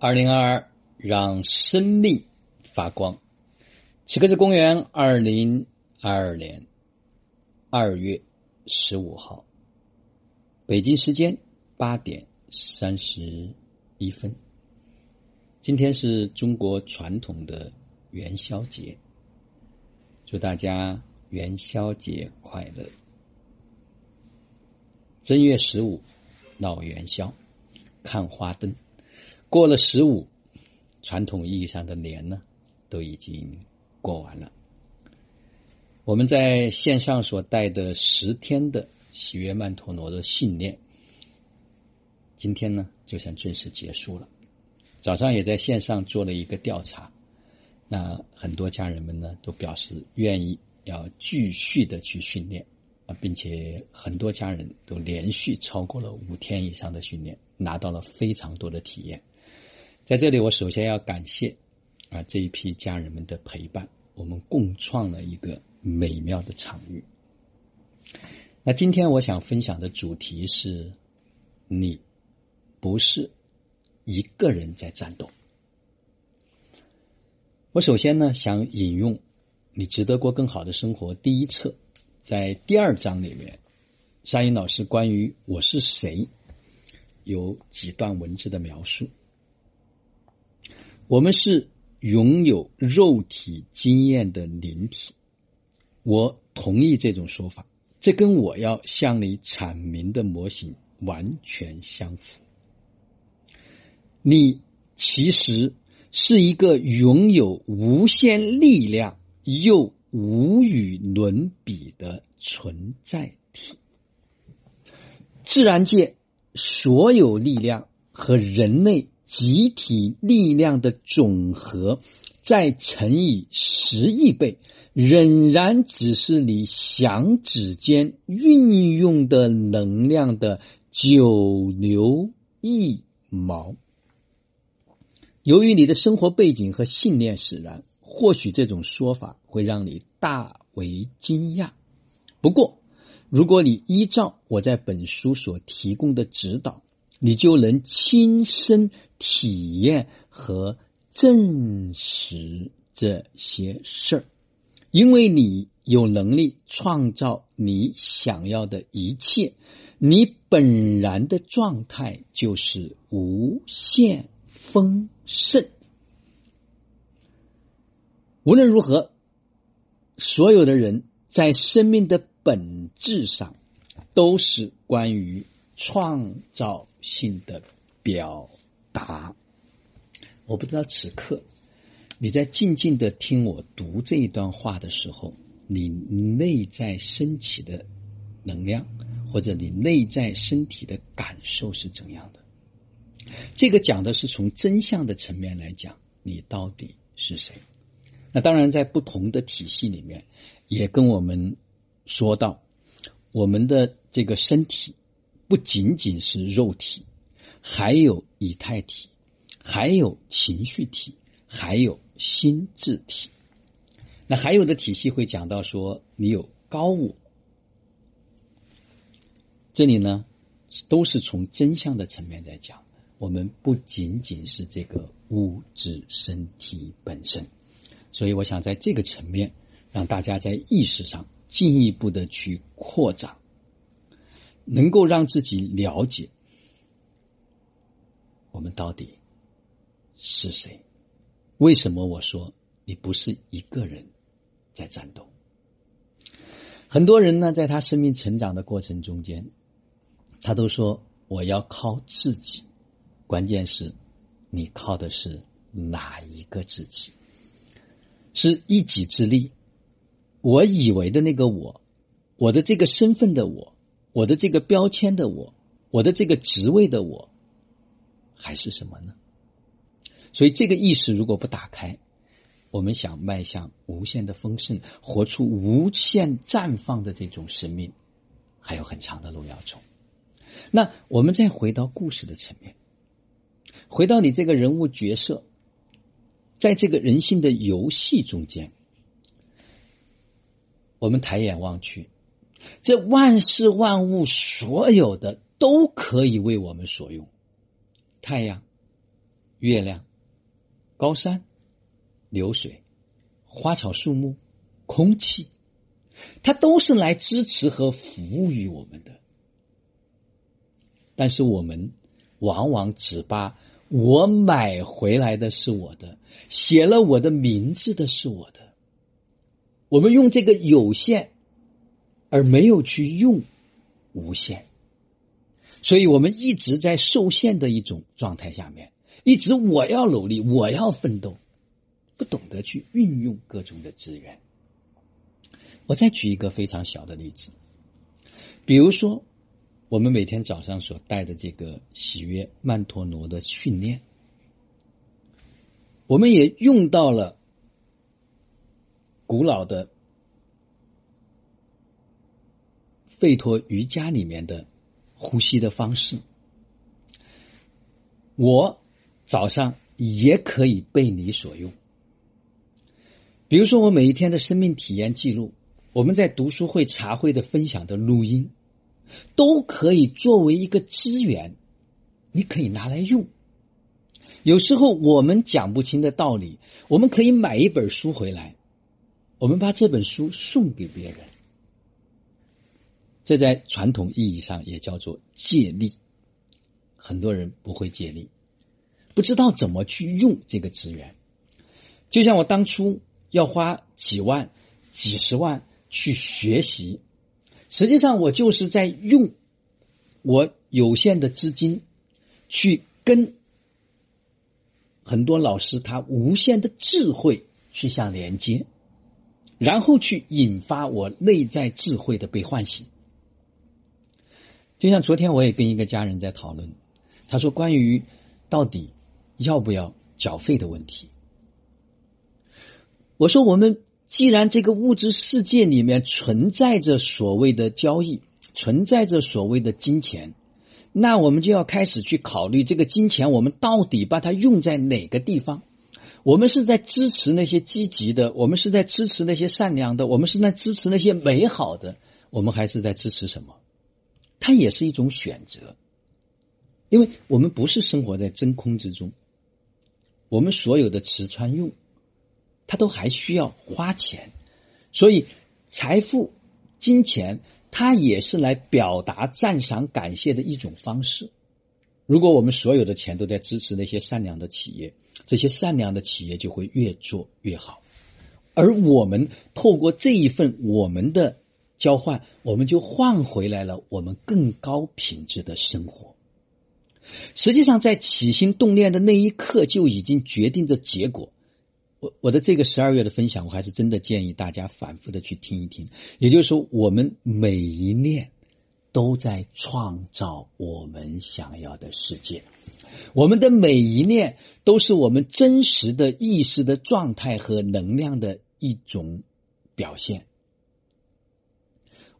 二零二二，让生命发光。此刻是公元二零二二年二月十五号，北京时间八点三十一分。今天是中国传统的元宵节，祝大家元宵节快乐！正月十五闹元宵，看花灯。过了十五，传统意义上的年呢，都已经过完了。我们在线上所带的十天的喜悦曼陀罗的信念，今天呢就算正式结束了。早上也在线上做了一个调查，那很多家人们呢都表示愿意要继续的去训练啊，并且很多家人都连续超过了五天以上的训练，拿到了非常多的体验。在这里，我首先要感谢啊这一批家人们的陪伴，我们共创了一个美妙的场域。那今天我想分享的主题是：你不是一个人在战斗。我首先呢想引用《你值得过更好的生活》第一册，在第二章里面，沙英老师关于我是谁有几段文字的描述。我们是拥有肉体经验的灵体，我同意这种说法。这跟我要向你阐明的模型完全相符。你其实是一个拥有无限力量又无与伦比的存在体。自然界所有力量和人类。集体力量的总和，再乘以十亿倍，仍然只是你响指间运用的能量的九牛一毛。由于你的生活背景和信念使然，或许这种说法会让你大为惊讶。不过，如果你依照我在本书所提供的指导，你就能亲身体验和证实这些事儿，因为你有能力创造你想要的一切，你本然的状态就是无限丰盛。无论如何，所有的人在生命的本质上都是关于创造。性的表达，我不知道此刻你在静静的听我读这一段话的时候，你内在升起的能量，或者你内在身体的感受是怎样的？这个讲的是从真相的层面来讲，你到底是谁？那当然，在不同的体系里面，也跟我们说到，我们的这个身体。不仅仅是肉体，还有以太体，还有情绪体，还有心智体。那还有的体系会讲到说，你有高我。这里呢，都是从真相的层面在讲。我们不仅仅是这个物质身体本身，所以我想在这个层面，让大家在意识上进一步的去扩展。能够让自己了解我们到底是谁？为什么我说你不是一个人在战斗？很多人呢，在他生命成长的过程中间，他都说我要靠自己。关键是，你靠的是哪一个自己？是一己之力？我以为的那个我，我的这个身份的我。我的这个标签的我，我的这个职位的我，还是什么呢？所以这个意识如果不打开，我们想迈向无限的丰盛，活出无限绽放的这种生命，还有很长的路要走。那我们再回到故事的层面，回到你这个人物角色，在这个人性的游戏中间，我们抬眼望去。这万事万物，所有的都可以为我们所用。太阳、月亮、高山、流水、花草树木、空气，它都是来支持和服务于我们的。但是我们往往只把我买回来的是我的，写了我的名字的是我的。我们用这个有限，而没有去用无限，所以我们一直在受限的一种状态下面，一直我要努力，我要奋斗，不懂得去运用各种的资源。我再举一个非常小的例子，比如说。我们每天早上所带的这个喜悦曼陀罗的训练，我们也用到了古老的费陀瑜伽里面的呼吸的方式。我早上也可以被你所用。比如说，我每一天的生命体验记录，我们在读书会、茶会的分享的录音。都可以作为一个资源，你可以拿来用。有时候我们讲不清的道理，我们可以买一本书回来，我们把这本书送给别人。这在传统意义上也叫做借力。很多人不会借力，不知道怎么去用这个资源。就像我当初要花几万、几十万去学习。实际上，我就是在用我有限的资金，去跟很多老师他无限的智慧去相连接，然后去引发我内在智慧的被唤醒。就像昨天我也跟一个家人在讨论，他说关于到底要不要缴费的问题，我说我们。既然这个物质世界里面存在着所谓的交易，存在着所谓的金钱，那我们就要开始去考虑这个金钱，我们到底把它用在哪个地方？我们是在支持那些积极的，我们是在支持那些善良的，我们是在支持那些美好的，我们还是在支持什么？它也是一种选择，因为我们不是生活在真空之中，我们所有的吃穿用。它都还需要花钱，所以财富、金钱，它也是来表达赞赏、感谢的一种方式。如果我们所有的钱都在支持那些善良的企业，这些善良的企业就会越做越好，而我们透过这一份我们的交换，我们就换回来了我们更高品质的生活。实际上，在起心动念的那一刻，就已经决定着结果。我我的这个十二月的分享，我还是真的建议大家反复的去听一听。也就是说，我们每一念都在创造我们想要的世界，我们的每一念都是我们真实的意识的状态和能量的一种表现。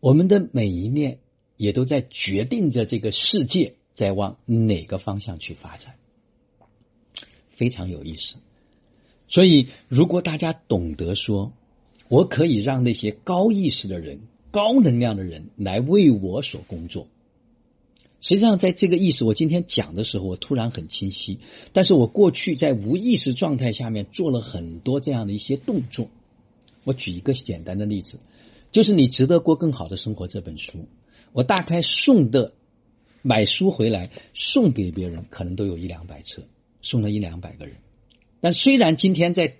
我们的每一念也都在决定着这个世界在往哪个方向去发展，非常有意思。所以，如果大家懂得说，我可以让那些高意识的人、高能量的人来为我所工作。实际上，在这个意识，我今天讲的时候，我突然很清晰。但是我过去在无意识状态下面做了很多这样的一些动作。我举一个简单的例子，就是《你值得过更好的生活》这本书，我大概送的买书回来送给别人，可能都有一两百册，送了一两百个人。但虽然今天在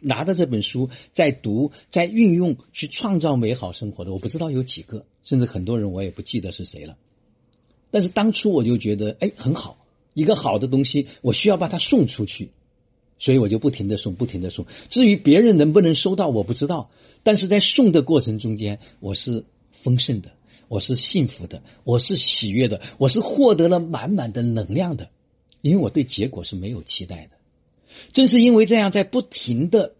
拿着这本书在读、在运用去创造美好生活的，我不知道有几个，甚至很多人我也不记得是谁了。但是当初我就觉得，哎，很好，一个好的东西，我需要把它送出去，所以我就不停的送，不停的送。至于别人能不能收到，我不知道。但是在送的过程中间，我是丰盛的，我是幸福的，我是喜悦的，我是获得了满满的能量的，因为我对结果是没有期待的。正是因为这样，在不停的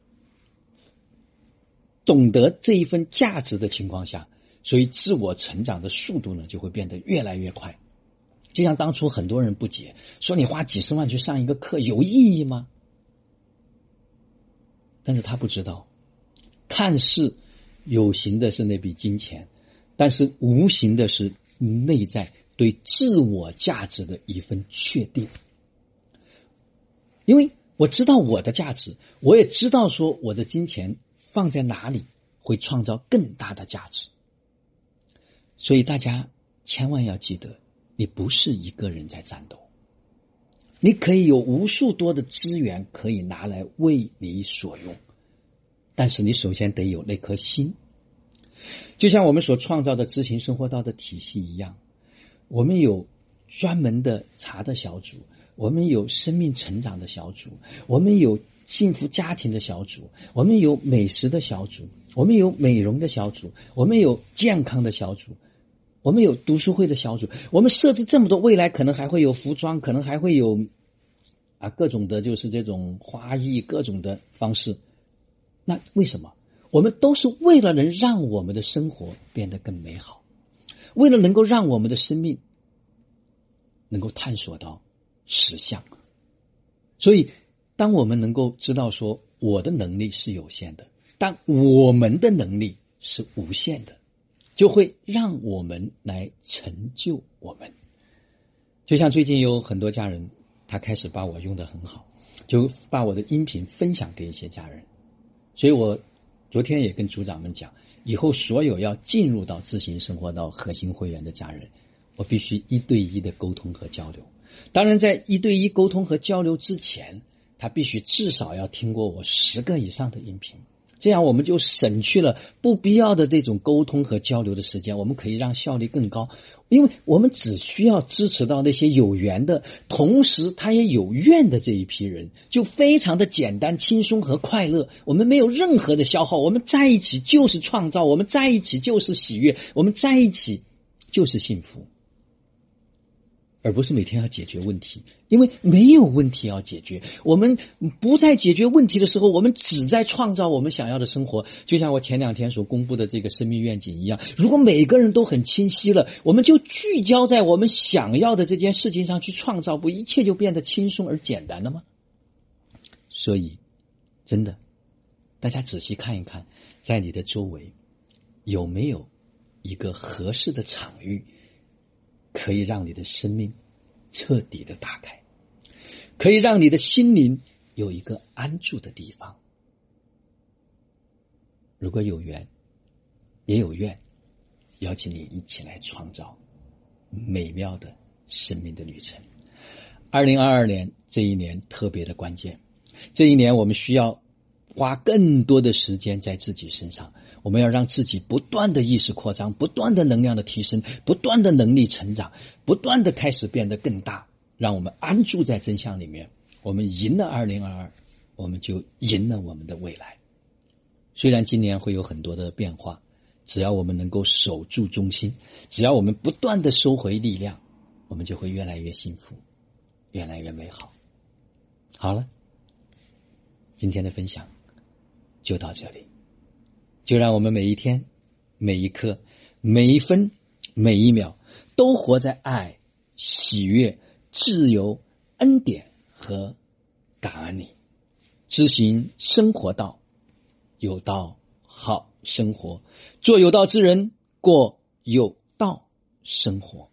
懂得这一份价值的情况下，所以自我成长的速度呢就会变得越来越快。就像当初很多人不解，说你花几十万去上一个课有意义吗？但是他不知道，看似有形的是那笔金钱，但是无形的是内在对自我价值的一份确定。因为我知道我的价值，我也知道说我的金钱放在哪里会创造更大的价值。所以大家千万要记得，你不是一个人在战斗，你可以有无数多的资源可以拿来为你所用，但是你首先得有那颗心。就像我们所创造的知行生活道的体系一样，我们有专门的茶的小组，我们有生命成长的小组，我们有幸福家庭的小组，我们有美食的小组，我们有美容的小组，我们有健康的小组，我们有读书会的小组，我们设置这么多，未来可能还会有服装，可能还会有啊各种的，就是这种花艺各种的方式。那为什么？我们都是为了能让我们的生活变得更美好，为了能够让我们的生命能够探索到实相。所以，当我们能够知道说我的能力是有限的，但我们的能力是无限的，就会让我们来成就我们。就像最近有很多家人，他开始把我用的很好，就把我的音频分享给一些家人，所以我。昨天也跟组长们讲，以后所有要进入到自行生活到核心会员的家人，我必须一对一的沟通和交流。当然，在一对一沟通和交流之前，他必须至少要听过我十个以上的音频。这样我们就省去了不必要的这种沟通和交流的时间，我们可以让效率更高，因为我们只需要支持到那些有缘的，同时他也有愿的这一批人，就非常的简单、轻松和快乐。我们没有任何的消耗，我们在一起就是创造，我们在一起就是喜悦，我们在一起就是幸福。而不是每天要解决问题，因为没有问题要解决。我们不在解决问题的时候，我们只在创造我们想要的生活。就像我前两天所公布的这个生命愿景一样，如果每个人都很清晰了，我们就聚焦在我们想要的这件事情上去创造，不一切就变得轻松而简单了吗？所以，真的，大家仔细看一看，在你的周围有没有一个合适的场域？可以让你的生命彻底的打开，可以让你的心灵有一个安住的地方。如果有缘，也有愿，邀请你一起来创造美妙的生命的旅程。二零二二年这一年特别的关键，这一年我们需要花更多的时间在自己身上。我们要让自己不断的意识扩张，不断的能量的提升，不断的能力成长，不断的开始变得更大。让我们安住在真相里面，我们赢了二零二二，我们就赢了我们的未来。虽然今年会有很多的变化，只要我们能够守住中心，只要我们不断的收回力量，我们就会越来越幸福，越来越美好。好了，今天的分享就到这里。就让我们每一天、每一刻、每一分、每一秒，都活在爱、喜悦、自由、恩典和感恩里，执行生活道，有道好生活，做有道之人，过有道生活。